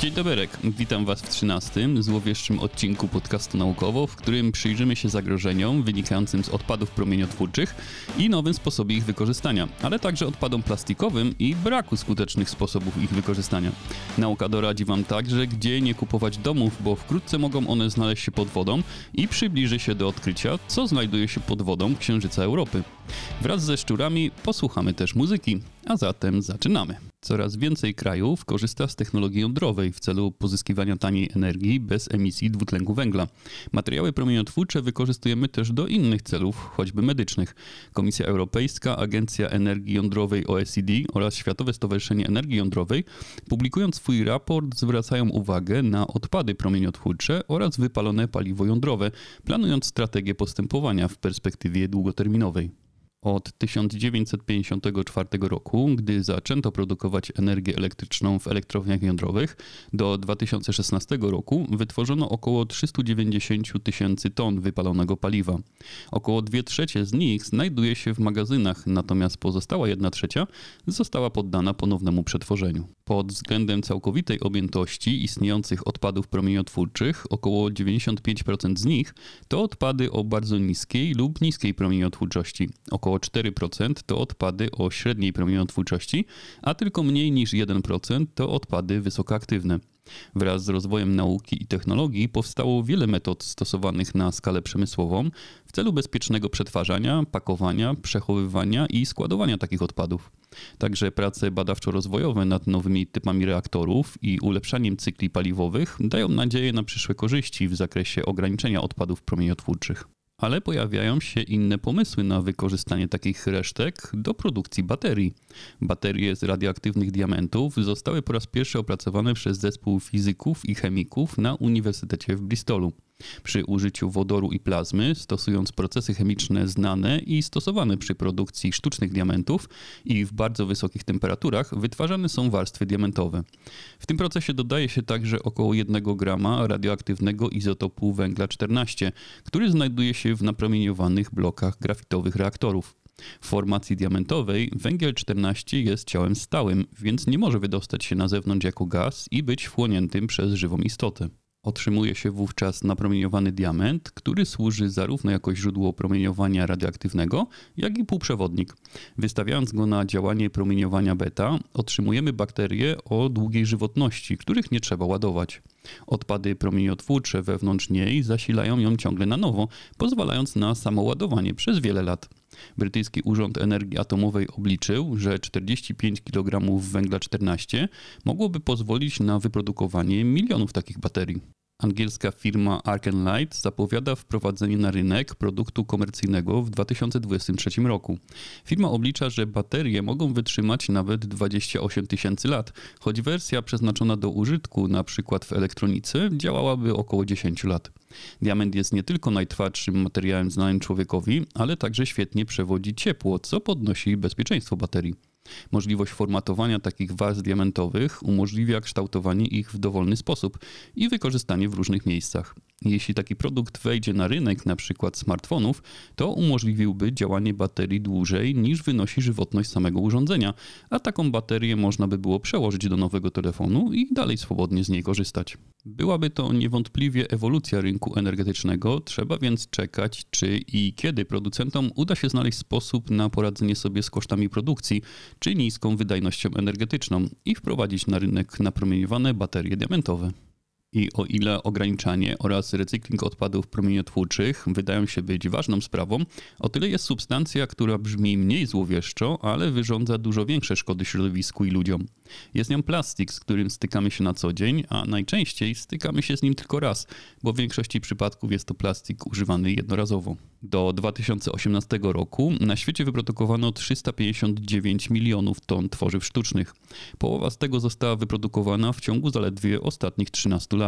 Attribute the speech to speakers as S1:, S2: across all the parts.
S1: Dzień dobry, witam Was w 13. złowieszczym odcinku podcastu naukowo, w którym przyjrzymy się zagrożeniom wynikającym z odpadów promieniotwórczych i nowym sposobie ich wykorzystania, ale także odpadom plastikowym i braku skutecznych sposobów ich wykorzystania. Nauka doradzi Wam także, gdzie nie kupować domów, bo wkrótce mogą one znaleźć się pod wodą i przybliży się do odkrycia, co znajduje się pod wodą Księżyca Europy. Wraz ze szczurami posłuchamy też muzyki, a zatem zaczynamy. Coraz więcej krajów korzysta z technologii jądrowej w celu pozyskiwania taniej energii bez emisji dwutlenku węgla. Materiały promieniotwórcze wykorzystujemy też do innych celów, choćby medycznych. Komisja Europejska, Agencja Energii Jądrowej OECD oraz Światowe Stowarzyszenie Energii Jądrowej, publikując swój raport, zwracają uwagę na odpady promieniotwórcze oraz wypalone paliwo jądrowe, planując strategię postępowania w perspektywie długoterminowej. Od 1954 roku, gdy zaczęto produkować energię elektryczną w elektrowniach jądrowych, do 2016 roku wytworzono około 390 tysięcy ton wypalonego paliwa. Około 2 trzecie z nich znajduje się w magazynach, natomiast pozostała 1 trzecia została poddana ponownemu przetworzeniu. Pod względem całkowitej objętości istniejących odpadów promieniotwórczych, około 95% z nich to odpady o bardzo niskiej lub niskiej promieniotwórczości. Około około 4% to odpady o średniej promieniotwórczości, a tylko mniej niż 1% to odpady wysokoaktywne. Wraz z rozwojem nauki i technologii powstało wiele metod stosowanych na skalę przemysłową w celu bezpiecznego przetwarzania, pakowania, przechowywania i składowania takich odpadów. Także prace badawczo-rozwojowe nad nowymi typami reaktorów i ulepszaniem cykli paliwowych dają nadzieję na przyszłe korzyści w zakresie ograniczenia odpadów promieniotwórczych ale pojawiają się inne pomysły na wykorzystanie takich resztek do produkcji baterii. Baterie z radioaktywnych diamentów zostały po raz pierwszy opracowane przez zespół fizyków i chemików na Uniwersytecie w Bristolu. Przy użyciu wodoru i plazmy, stosując procesy chemiczne znane i stosowane przy produkcji sztucznych diamentów i w bardzo wysokich temperaturach, wytwarzane są warstwy diamentowe. W tym procesie dodaje się także około 1 grama radioaktywnego izotopu węgla 14, który znajduje się w napromieniowanych blokach grafitowych reaktorów. W formacji diamentowej węgiel 14 jest ciałem stałym, więc nie może wydostać się na zewnątrz jako gaz i być wchłoniętym przez żywą istotę. Otrzymuje się wówczas napromieniowany diament, który służy zarówno jako źródło promieniowania radioaktywnego, jak i półprzewodnik. Wystawiając go na działanie promieniowania beta, otrzymujemy bakterie o długiej żywotności, których nie trzeba ładować. Odpady promieniotwórcze wewnątrz niej zasilają ją ciągle na nowo, pozwalając na samoładowanie przez wiele lat. Brytyjski Urząd Energii Atomowej obliczył, że 45 kg węgla 14 mogłoby pozwolić na wyprodukowanie milionów takich baterii. Angielska firma Light zapowiada wprowadzenie na rynek produktu komercyjnego w 2023 roku. Firma oblicza, że baterie mogą wytrzymać nawet 28 tysięcy lat, choć wersja przeznaczona do użytku, przykład w elektronice, działałaby około 10 lat. Diament jest nie tylko najtwardszym materiałem znanym człowiekowi, ale także świetnie przewodzi ciepło, co podnosi bezpieczeństwo baterii. Możliwość formatowania takich warstw diamentowych umożliwia kształtowanie ich w dowolny sposób i wykorzystanie w różnych miejscach. Jeśli taki produkt wejdzie na rynek, na przykład smartfonów, to umożliwiłby działanie baterii dłużej niż wynosi żywotność samego urządzenia, a taką baterię można by było przełożyć do nowego telefonu i dalej swobodnie z niej korzystać. Byłaby to niewątpliwie ewolucja rynku energetycznego, trzeba więc czekać, czy i kiedy producentom uda się znaleźć sposób na poradzenie sobie z kosztami produkcji, czy niską wydajnością energetyczną i wprowadzić na rynek napromieniowane baterie diamentowe. I o ile ograniczanie oraz recykling odpadów promieniotwórczych wydają się być ważną sprawą, o tyle jest substancja, która brzmi mniej złowieszczo, ale wyrządza dużo większe szkody środowisku i ludziom. Jest nią plastik, z którym stykamy się na co dzień, a najczęściej stykamy się z nim tylko raz, bo w większości przypadków jest to plastik używany jednorazowo. Do 2018 roku na świecie wyprodukowano 359 milionów ton tworzyw sztucznych. Połowa z tego została wyprodukowana w ciągu zaledwie ostatnich 13 lat.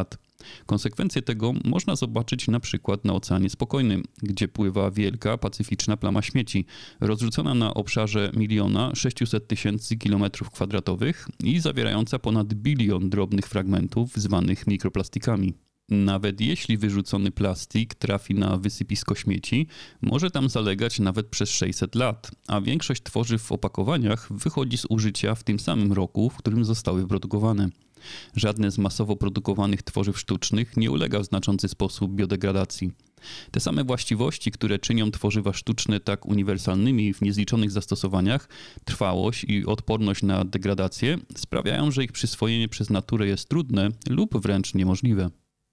S1: Konsekwencje tego można zobaczyć na przykład na Oceanie Spokojnym, gdzie pływa wielka pacyficzna plama śmieci, rozrzucona na obszarze miliona 600 tysięcy kilometrów kwadratowych i zawierająca ponad bilion drobnych fragmentów zwanych mikroplastikami. Nawet jeśli wyrzucony plastik trafi na wysypisko śmieci, może tam zalegać nawet przez 600 lat, a większość tworzyw w opakowaniach wychodzi z użycia w tym samym roku, w którym zostały produkowane. Żadne z masowo produkowanych tworzyw sztucznych nie ulega w znaczący sposób biodegradacji. Te same właściwości, które czynią tworzywa sztuczne tak uniwersalnymi w niezliczonych zastosowaniach, trwałość i odporność na degradację, sprawiają, że ich przyswojenie przez naturę jest trudne lub wręcz niemożliwe.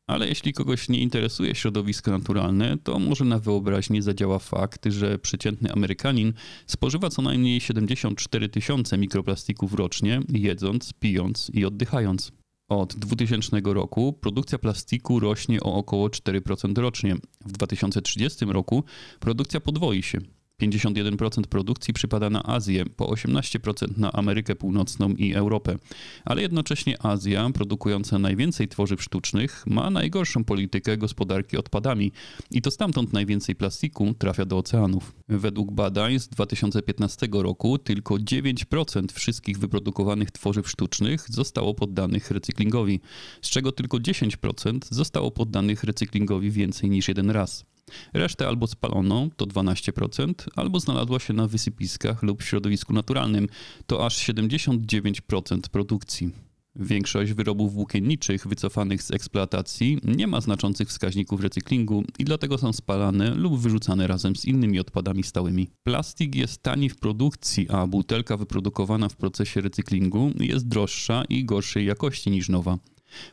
S1: Ale jeśli kogoś nie interesuje środowisko naturalne, to może na wyobraźnię zadziała fakt, że przeciętny Amerykanin spożywa co najmniej 74 tysiące mikroplastików rocznie, jedząc, pijąc i oddychając. Od 2000 roku produkcja plastiku rośnie o około 4% rocznie. W 2030 roku produkcja podwoi się. 51% produkcji przypada na Azję, po 18% na Amerykę Północną i Europę. Ale jednocześnie Azja, produkująca najwięcej tworzyw sztucznych, ma najgorszą politykę gospodarki odpadami i to stamtąd najwięcej plastiku trafia do oceanów. Według badań z 2015 roku tylko 9% wszystkich wyprodukowanych tworzyw sztucznych zostało poddanych recyklingowi, z czego tylko 10% zostało poddanych recyklingowi więcej niż jeden raz. Resztę albo spalono, to 12%, albo znalazła się na wysypiskach lub w środowisku naturalnym, to aż 79% produkcji. Większość wyrobów włókienniczych wycofanych z eksploatacji nie ma znaczących wskaźników recyklingu i dlatego są spalane lub wyrzucane razem z innymi odpadami stałymi. Plastik jest tani w produkcji, a butelka wyprodukowana w procesie recyklingu jest droższa i gorszej jakości niż nowa.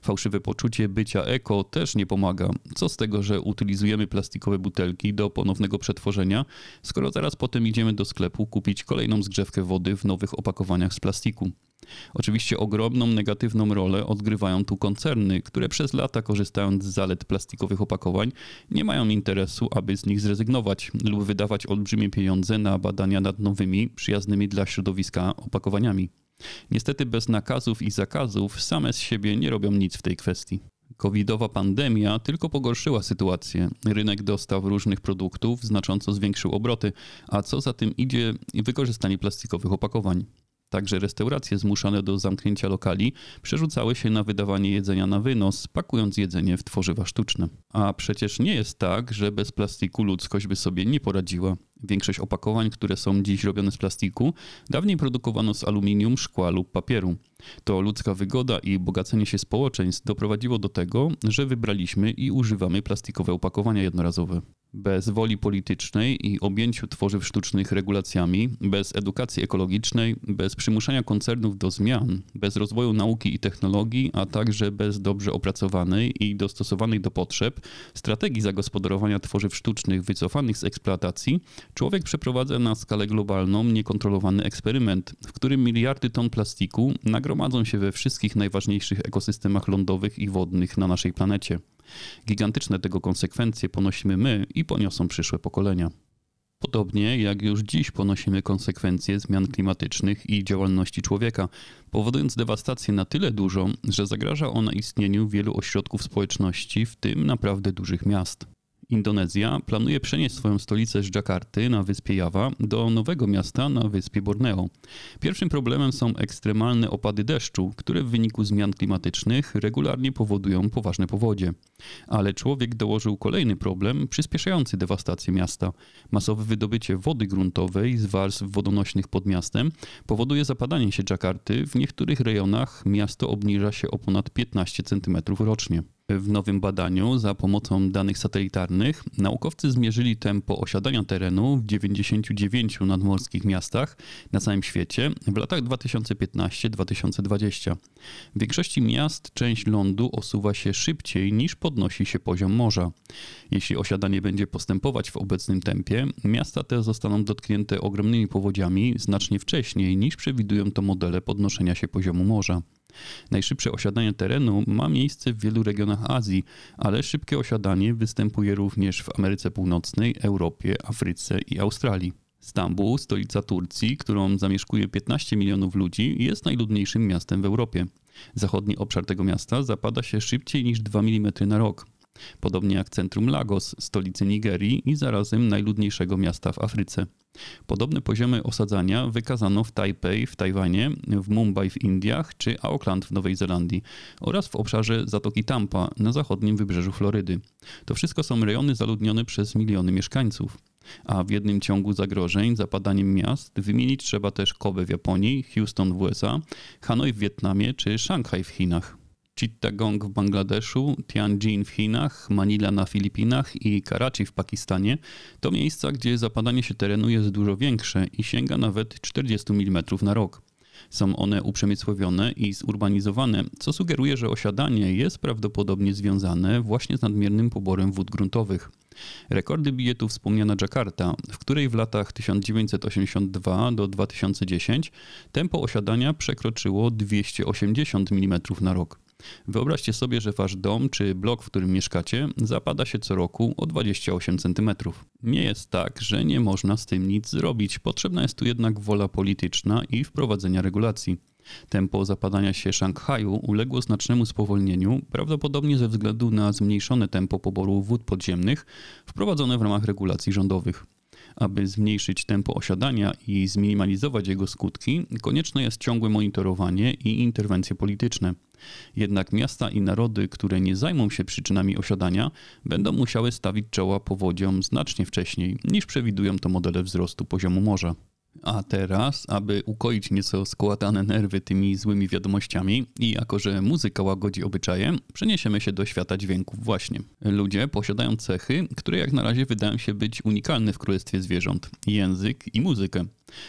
S1: Fałszywe poczucie bycia eko też nie pomaga. Co z tego, że utylizujemy plastikowe butelki do ponownego przetworzenia, skoro zaraz potem idziemy do sklepu kupić kolejną zgrzewkę wody w nowych opakowaniach z plastiku. Oczywiście ogromną negatywną rolę odgrywają tu koncerny, które przez lata korzystając z zalet plastikowych opakowań nie mają interesu, aby z nich zrezygnować lub wydawać olbrzymie pieniądze na badania nad nowymi, przyjaznymi dla środowiska opakowaniami. Niestety bez nakazów i zakazów same z siebie nie robią nic w tej kwestii. Covidowa pandemia tylko pogorszyła sytuację. Rynek dostaw różnych produktów znacząco zwiększył obroty, a co za tym idzie wykorzystanie plastikowych opakowań. Także restauracje zmuszane do zamknięcia lokali przerzucały się na wydawanie jedzenia na wynos, pakując jedzenie w tworzywa sztuczne. A przecież nie jest tak, że bez plastiku ludzkość by sobie nie poradziła. Większość opakowań, które są dziś robione z plastiku, dawniej produkowano z aluminium, szkła lub papieru. To ludzka wygoda i bogacenie się społeczeństw doprowadziło do tego, że wybraliśmy i używamy plastikowe opakowania jednorazowe. Bez woli politycznej i objęciu tworzyw sztucznych regulacjami, bez edukacji ekologicznej, bez przymuszania koncernów do zmian, bez rozwoju nauki i technologii, a także bez dobrze opracowanej i dostosowanej do potrzeb strategii zagospodarowania tworzyw sztucznych wycofanych z eksploatacji, człowiek przeprowadza na skalę globalną niekontrolowany eksperyment, w którym miliardy ton plastiku nagromadzą się we wszystkich najważniejszych ekosystemach lądowych i wodnych na naszej planecie. Gigantyczne tego konsekwencje ponosimy my i poniosą przyszłe pokolenia. Podobnie jak już dziś ponosimy konsekwencje zmian klimatycznych i działalności człowieka, powodując dewastację na tyle dużą, że zagraża ona istnieniu wielu ośrodków społeczności, w tym naprawdę dużych miast. Indonezja planuje przenieść swoją stolicę z Dżakarty na wyspie Jawa do nowego miasta na wyspie Borneo. Pierwszym problemem są ekstremalne opady deszczu, które w wyniku zmian klimatycznych regularnie powodują poważne powodzie. Ale człowiek dołożył kolejny problem przyspieszający dewastację miasta. Masowe wydobycie wody gruntowej z warstw wodonośnych pod miastem powoduje zapadanie się Dżakarty. W niektórych rejonach miasto obniża się o ponad 15 cm rocznie. W nowym badaniu za pomocą danych satelitarnych naukowcy zmierzyli tempo osiadania terenu w 99 nadmorskich miastach na całym świecie w latach 2015-2020. W większości miast część lądu osuwa się szybciej niż podnosi się poziom morza. Jeśli osiadanie będzie postępować w obecnym tempie, miasta te zostaną dotknięte ogromnymi powodziami znacznie wcześniej niż przewidują to modele podnoszenia się poziomu morza. Najszybsze osiadanie terenu ma miejsce w wielu regionach Azji, ale szybkie osiadanie występuje również w Ameryce Północnej, Europie, Afryce i Australii. Stambuł, stolica Turcji, którą zamieszkuje 15 milionów ludzi, jest najludniejszym miastem w Europie. Zachodni obszar tego miasta zapada się szybciej niż 2 mm na rok. Podobnie jak centrum Lagos, stolicy Nigerii i zarazem najludniejszego miasta w Afryce. Podobne poziomy osadzania wykazano w Tajpej w Tajwanie, w Mumbai w Indiach czy Auckland w Nowej Zelandii oraz w obszarze Zatoki Tampa na zachodnim wybrzeżu Florydy. To wszystko są rejony zaludnione przez miliony mieszkańców. A w jednym ciągu zagrożeń zapadaniem miast wymienić trzeba też Kobe w Japonii, Houston w USA, Hanoi w Wietnamie czy Szanghaj w Chinach. Chittagong w Bangladeszu, Tianjin w Chinach, Manila na Filipinach i Karachi w Pakistanie to miejsca, gdzie zapadanie się terenu jest dużo większe i sięga nawet 40 mm na rok. Są one uprzemysłowione i zurbanizowane, co sugeruje, że osiadanie jest prawdopodobnie związane właśnie z nadmiernym poborem wód gruntowych. Rekordy bije tu wspomniana Jakarta, w której w latach 1982 do 2010 tempo osiadania przekroczyło 280 mm na rok. Wyobraźcie sobie, że wasz dom czy blok, w którym mieszkacie, zapada się co roku o 28 cm. Nie jest tak, że nie można z tym nic zrobić. Potrzebna jest tu jednak wola polityczna i wprowadzenia regulacji. Tempo zapadania się Szanghaju uległo znacznemu spowolnieniu, prawdopodobnie ze względu na zmniejszone tempo poboru wód podziemnych wprowadzone w ramach regulacji rządowych. Aby zmniejszyć tempo osiadania i zminimalizować jego skutki, konieczne jest ciągłe monitorowanie i interwencje polityczne. Jednak miasta i narody, które nie zajmą się przyczynami osiadania, będą musiały stawić czoła powodziom znacznie wcześniej niż przewidują to modele wzrostu poziomu morza. A teraz, aby ukoić nieco składane nerwy tymi złymi wiadomościami i jako, że muzyka łagodzi obyczaje, przeniesiemy się do świata dźwięków właśnie. Ludzie posiadają cechy, które jak na razie wydają się być unikalne w królestwie zwierząt. Język i muzykę.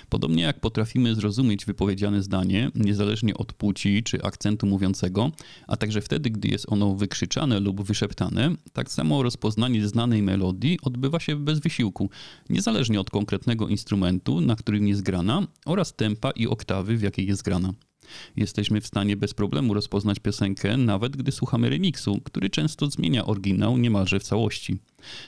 S1: Podobnie jak potrafimy zrozumieć wypowiedziane zdanie, niezależnie od płci czy akcentu mówiącego, a także wtedy, gdy jest ono wykrzyczane lub wyszeptane, tak samo rozpoznanie znanej melodii odbywa się bez wysiłku, niezależnie od konkretnego instrumentu, na którym jest grana oraz tempa i oktawy, w jakiej jest grana. Jesteśmy w stanie bez problemu rozpoznać piosenkę, nawet gdy słuchamy remiksu, który często zmienia oryginał niemalże w całości.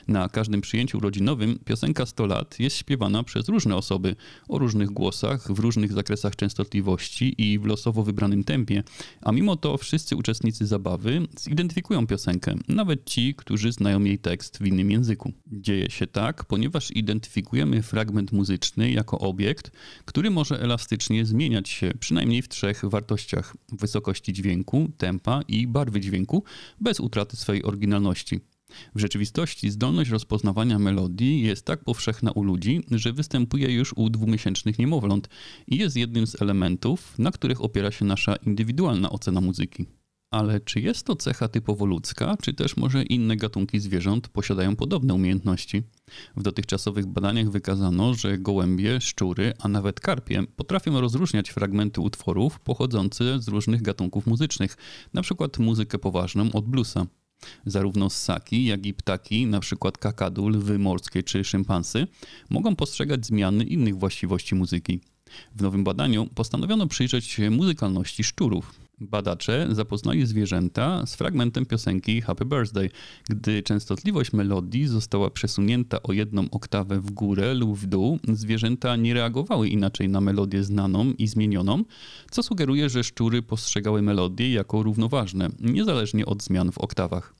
S1: Na każdym przyjęciu rodzinowym piosenka 100 lat jest śpiewana przez różne osoby o różnych głosach, w różnych zakresach częstotliwości i w losowo wybranym tempie, a mimo to wszyscy uczestnicy zabawy zidentyfikują piosenkę, nawet ci, którzy znają jej tekst w innym języku. Dzieje się tak, ponieważ identyfikujemy fragment muzyczny jako obiekt, który może elastycznie zmieniać się przynajmniej w trzech wartościach: wysokości dźwięku, tempa i barwy dźwięku, bez utraty swojej oryginalności. W rzeczywistości zdolność rozpoznawania melodii jest tak powszechna u ludzi, że występuje już u dwumiesięcznych niemowląt i jest jednym z elementów, na których opiera się nasza indywidualna ocena muzyki. Ale czy jest to cecha typowo ludzka, czy też może inne gatunki zwierząt posiadają podobne umiejętnności? W dotychczasowych badaniach wykazano, że gołębie, szczury, a nawet karpie potrafią rozróżniać fragmenty utworów pochodzące z różnych gatunków muzycznych, np. muzykę poważną od bluesa. Zarówno ssaki, jak i ptaki, np. kakadu, lwy morskie czy szympansy, mogą postrzegać zmiany innych właściwości muzyki. W nowym badaniu postanowiono przyjrzeć się muzykalności szczurów. Badacze zapoznali zwierzęta z fragmentem piosenki Happy Birthday, gdy częstotliwość melodii została przesunięta o jedną oktawę w górę lub w dół. Zwierzęta nie reagowały inaczej na melodię znaną i zmienioną, co sugeruje, że szczury postrzegały melodię jako równoważne, niezależnie od zmian w oktawach.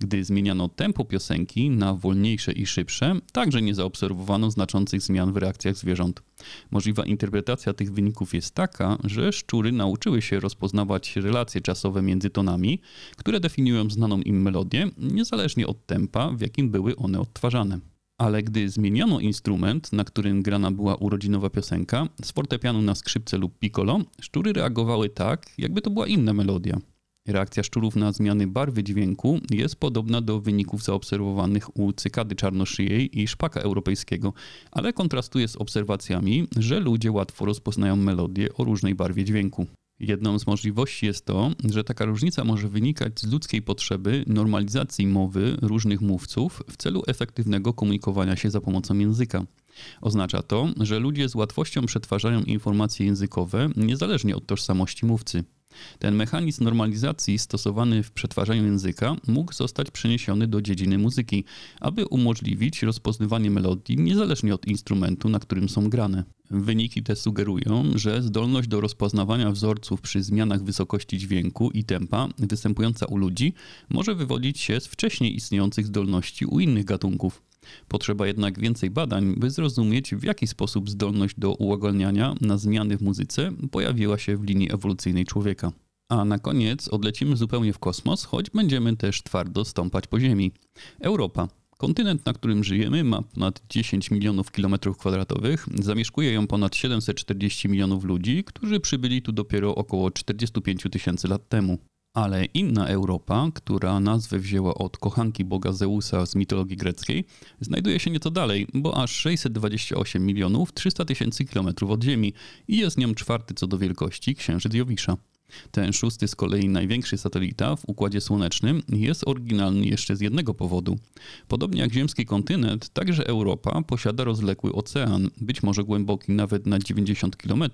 S1: Gdy zmieniano tempo piosenki na wolniejsze i szybsze, także nie zaobserwowano znaczących zmian w reakcjach zwierząt. Możliwa interpretacja tych wyników jest taka, że szczury nauczyły się rozpoznawać relacje czasowe między tonami, które definiują znaną im melodię, niezależnie od tempa, w jakim były one odtwarzane. Ale gdy zmieniono instrument, na którym grana była urodzinowa piosenka, z fortepianu na skrzypce lub piccolo, szczury reagowały tak, jakby to była inna melodia. Reakcja szczurów na zmiany barwy dźwięku jest podobna do wyników zaobserwowanych u cykady czarnoszyjej i szpaka europejskiego, ale kontrastuje z obserwacjami, że ludzie łatwo rozpoznają melodię o różnej barwie dźwięku. Jedną z możliwości jest to, że taka różnica może wynikać z ludzkiej potrzeby normalizacji mowy różnych mówców w celu efektywnego komunikowania się za pomocą języka. Oznacza to, że ludzie z łatwością przetwarzają informacje językowe niezależnie od tożsamości mówcy. Ten mechanizm normalizacji stosowany w przetwarzaniu języka mógł zostać przeniesiony do dziedziny muzyki, aby umożliwić rozpoznawanie melodii niezależnie od instrumentu, na którym są grane. Wyniki te sugerują, że zdolność do rozpoznawania wzorców przy zmianach wysokości dźwięku i tempa występująca u ludzi może wywodzić się z wcześniej istniejących zdolności u innych gatunków. Potrzeba jednak więcej badań, by zrozumieć, w jaki sposób zdolność do uogólniania na zmiany w muzyce pojawiła się w linii ewolucyjnej człowieka. A na koniec odlecimy zupełnie w kosmos, choć będziemy też twardo stąpać po Ziemi. Europa. Kontynent, na którym żyjemy, ma ponad 10 milionów kilometrów kwadratowych. Zamieszkuje ją ponad 740 milionów ludzi, którzy przybyli tu dopiero około 45 tysięcy lat temu. Ale inna Europa, która nazwę wzięła od kochanki boga Zeusa z mitologii greckiej, znajduje się nieco dalej, bo aż 628 milionów 300 tysięcy kilometrów od Ziemi i jest nią czwarty co do wielkości księżyc Jowisza. Ten szósty z kolei największy satelita w Układzie Słonecznym jest oryginalny jeszcze z jednego powodu. Podobnie jak ziemski kontynent, także Europa posiada rozległy ocean, być może głęboki nawet na 90 km,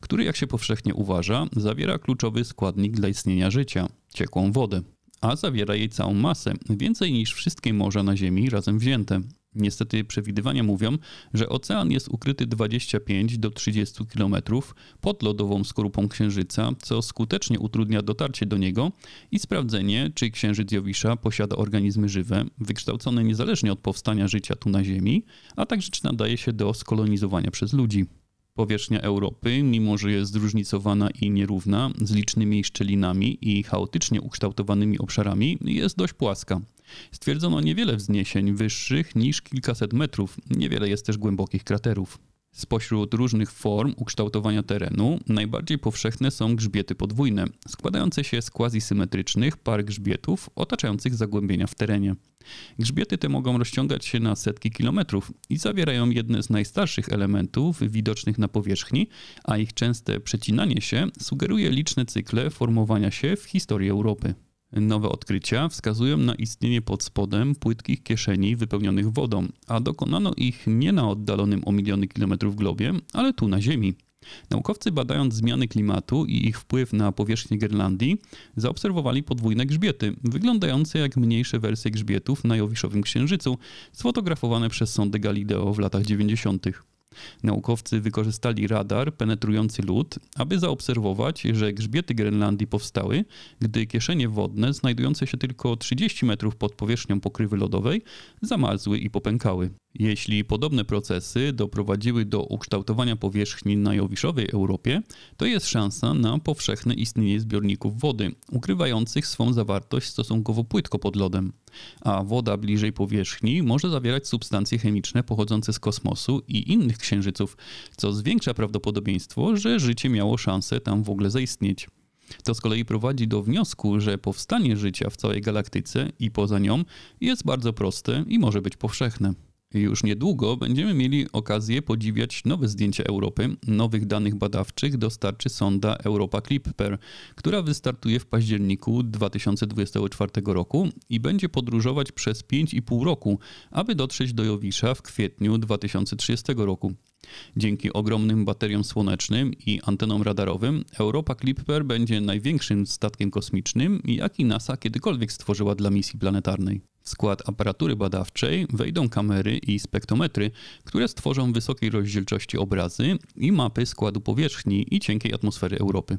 S1: który jak się powszechnie uważa, zawiera kluczowy składnik dla istnienia życia ciekłą wodę. A zawiera jej całą masę, więcej niż wszystkie morza na Ziemi razem wzięte. Niestety przewidywania mówią, że ocean jest ukryty 25 do 30 km pod lodową skorupą Księżyca, co skutecznie utrudnia dotarcie do niego i sprawdzenie, czy Księżyc Jowisza posiada organizmy żywe, wykształcone niezależnie od powstania życia tu na Ziemi, a także czy nadaje się do skolonizowania przez ludzi. Powierzchnia Europy, mimo że jest zróżnicowana i nierówna, z licznymi szczelinami i chaotycznie ukształtowanymi obszarami, jest dość płaska. Stwierdzono niewiele wzniesień wyższych niż kilkaset metrów, niewiele jest też głębokich kraterów. Spośród różnych form ukształtowania terenu najbardziej powszechne są grzbiety podwójne, składające się z quasi-symetrycznych par grzbietów otaczających zagłębienia w terenie. Grzbiety te mogą rozciągać się na setki kilometrów i zawierają jedne z najstarszych elementów widocznych na powierzchni, a ich częste przecinanie się sugeruje liczne cykle formowania się w historii Europy. Nowe odkrycia wskazują na istnienie pod spodem płytkich kieszeni wypełnionych wodą, a dokonano ich nie na oddalonym o miliony kilometrów globie, ale tu na Ziemi. Naukowcy badając zmiany klimatu i ich wpływ na powierzchnię Grenlandii, zaobserwowali podwójne grzbiety, wyglądające jak mniejsze wersje grzbietów na Jowiszowym Księżycu, sfotografowane przez sondę Galileo w latach 90. Naukowcy wykorzystali radar penetrujący lód, aby zaobserwować, że grzbiety Grenlandii powstały, gdy kieszenie wodne, znajdujące się tylko 30 metrów pod powierzchnią pokrywy lodowej, zamarzły i popękały. Jeśli podobne procesy doprowadziły do ukształtowania powierzchni na Jowiszowej Europie, to jest szansa na powszechne istnienie zbiorników wody, ukrywających swą zawartość stosunkowo płytko pod lodem. A woda bliżej powierzchni może zawierać substancje chemiczne pochodzące z kosmosu i innych księżyców, co zwiększa prawdopodobieństwo, że życie miało szansę tam w ogóle zaistnieć. To z kolei prowadzi do wniosku, że powstanie życia w całej galaktyce i poza nią jest bardzo proste i może być powszechne. Już niedługo będziemy mieli okazję podziwiać nowe zdjęcia Europy. Nowych danych badawczych dostarczy sonda Europa Clipper, która wystartuje w październiku 2024 roku i będzie podróżować przez 5,5 roku, aby dotrzeć do Jowisza w kwietniu 2030 roku. Dzięki ogromnym bateriom słonecznym i antenom radarowym, Europa Clipper będzie największym statkiem kosmicznym, jaki NASA kiedykolwiek stworzyła dla misji planetarnej. W skład aparatury badawczej wejdą kamery i spektrometry, które stworzą wysokiej rozdzielczości obrazy i mapy składu powierzchni i cienkiej atmosfery Europy.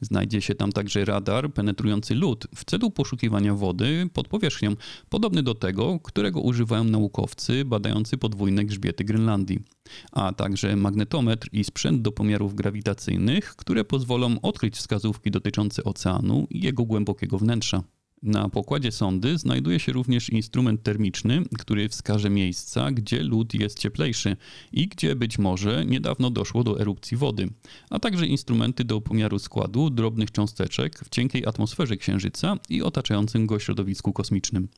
S1: Znajdzie się tam także radar penetrujący lód w celu poszukiwania wody pod powierzchnią, podobny do tego, którego używają naukowcy badający podwójne grzbiety Grenlandii, a także magnetometr i sprzęt do pomiarów grawitacyjnych, które pozwolą odkryć wskazówki dotyczące oceanu i jego głębokiego wnętrza. Na pokładzie sondy znajduje się również instrument termiczny, który wskaże miejsca, gdzie lód jest cieplejszy i gdzie być może niedawno doszło do erupcji wody, a także instrumenty do pomiaru składu drobnych cząsteczek w cienkiej atmosferze Księżyca i otaczającym go środowisku kosmicznym.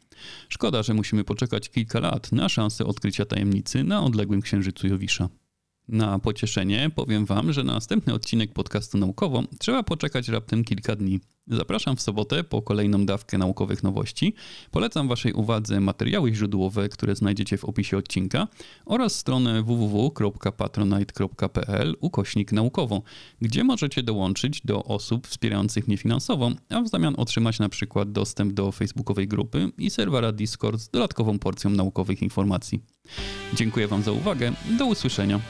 S1: Szkoda, że musimy poczekać kilka lat na szansę odkrycia tajemnicy na odległym Księżycu Jowisza. Na pocieszenie powiem Wam, że na następny odcinek podcastu naukowo trzeba poczekać raptem kilka dni. Zapraszam w sobotę po kolejną dawkę naukowych nowości. Polecam Waszej uwadze materiały źródłowe, które znajdziecie w opisie odcinka oraz stronę www.patronite.pl ukośnik naukowo, gdzie możecie dołączyć do osób wspierających mnie finansowo, a w zamian otrzymać na przykład dostęp do facebookowej grupy i serwera Discord z dodatkową porcją naukowych informacji. Dziękuję Wam za uwagę. Do usłyszenia.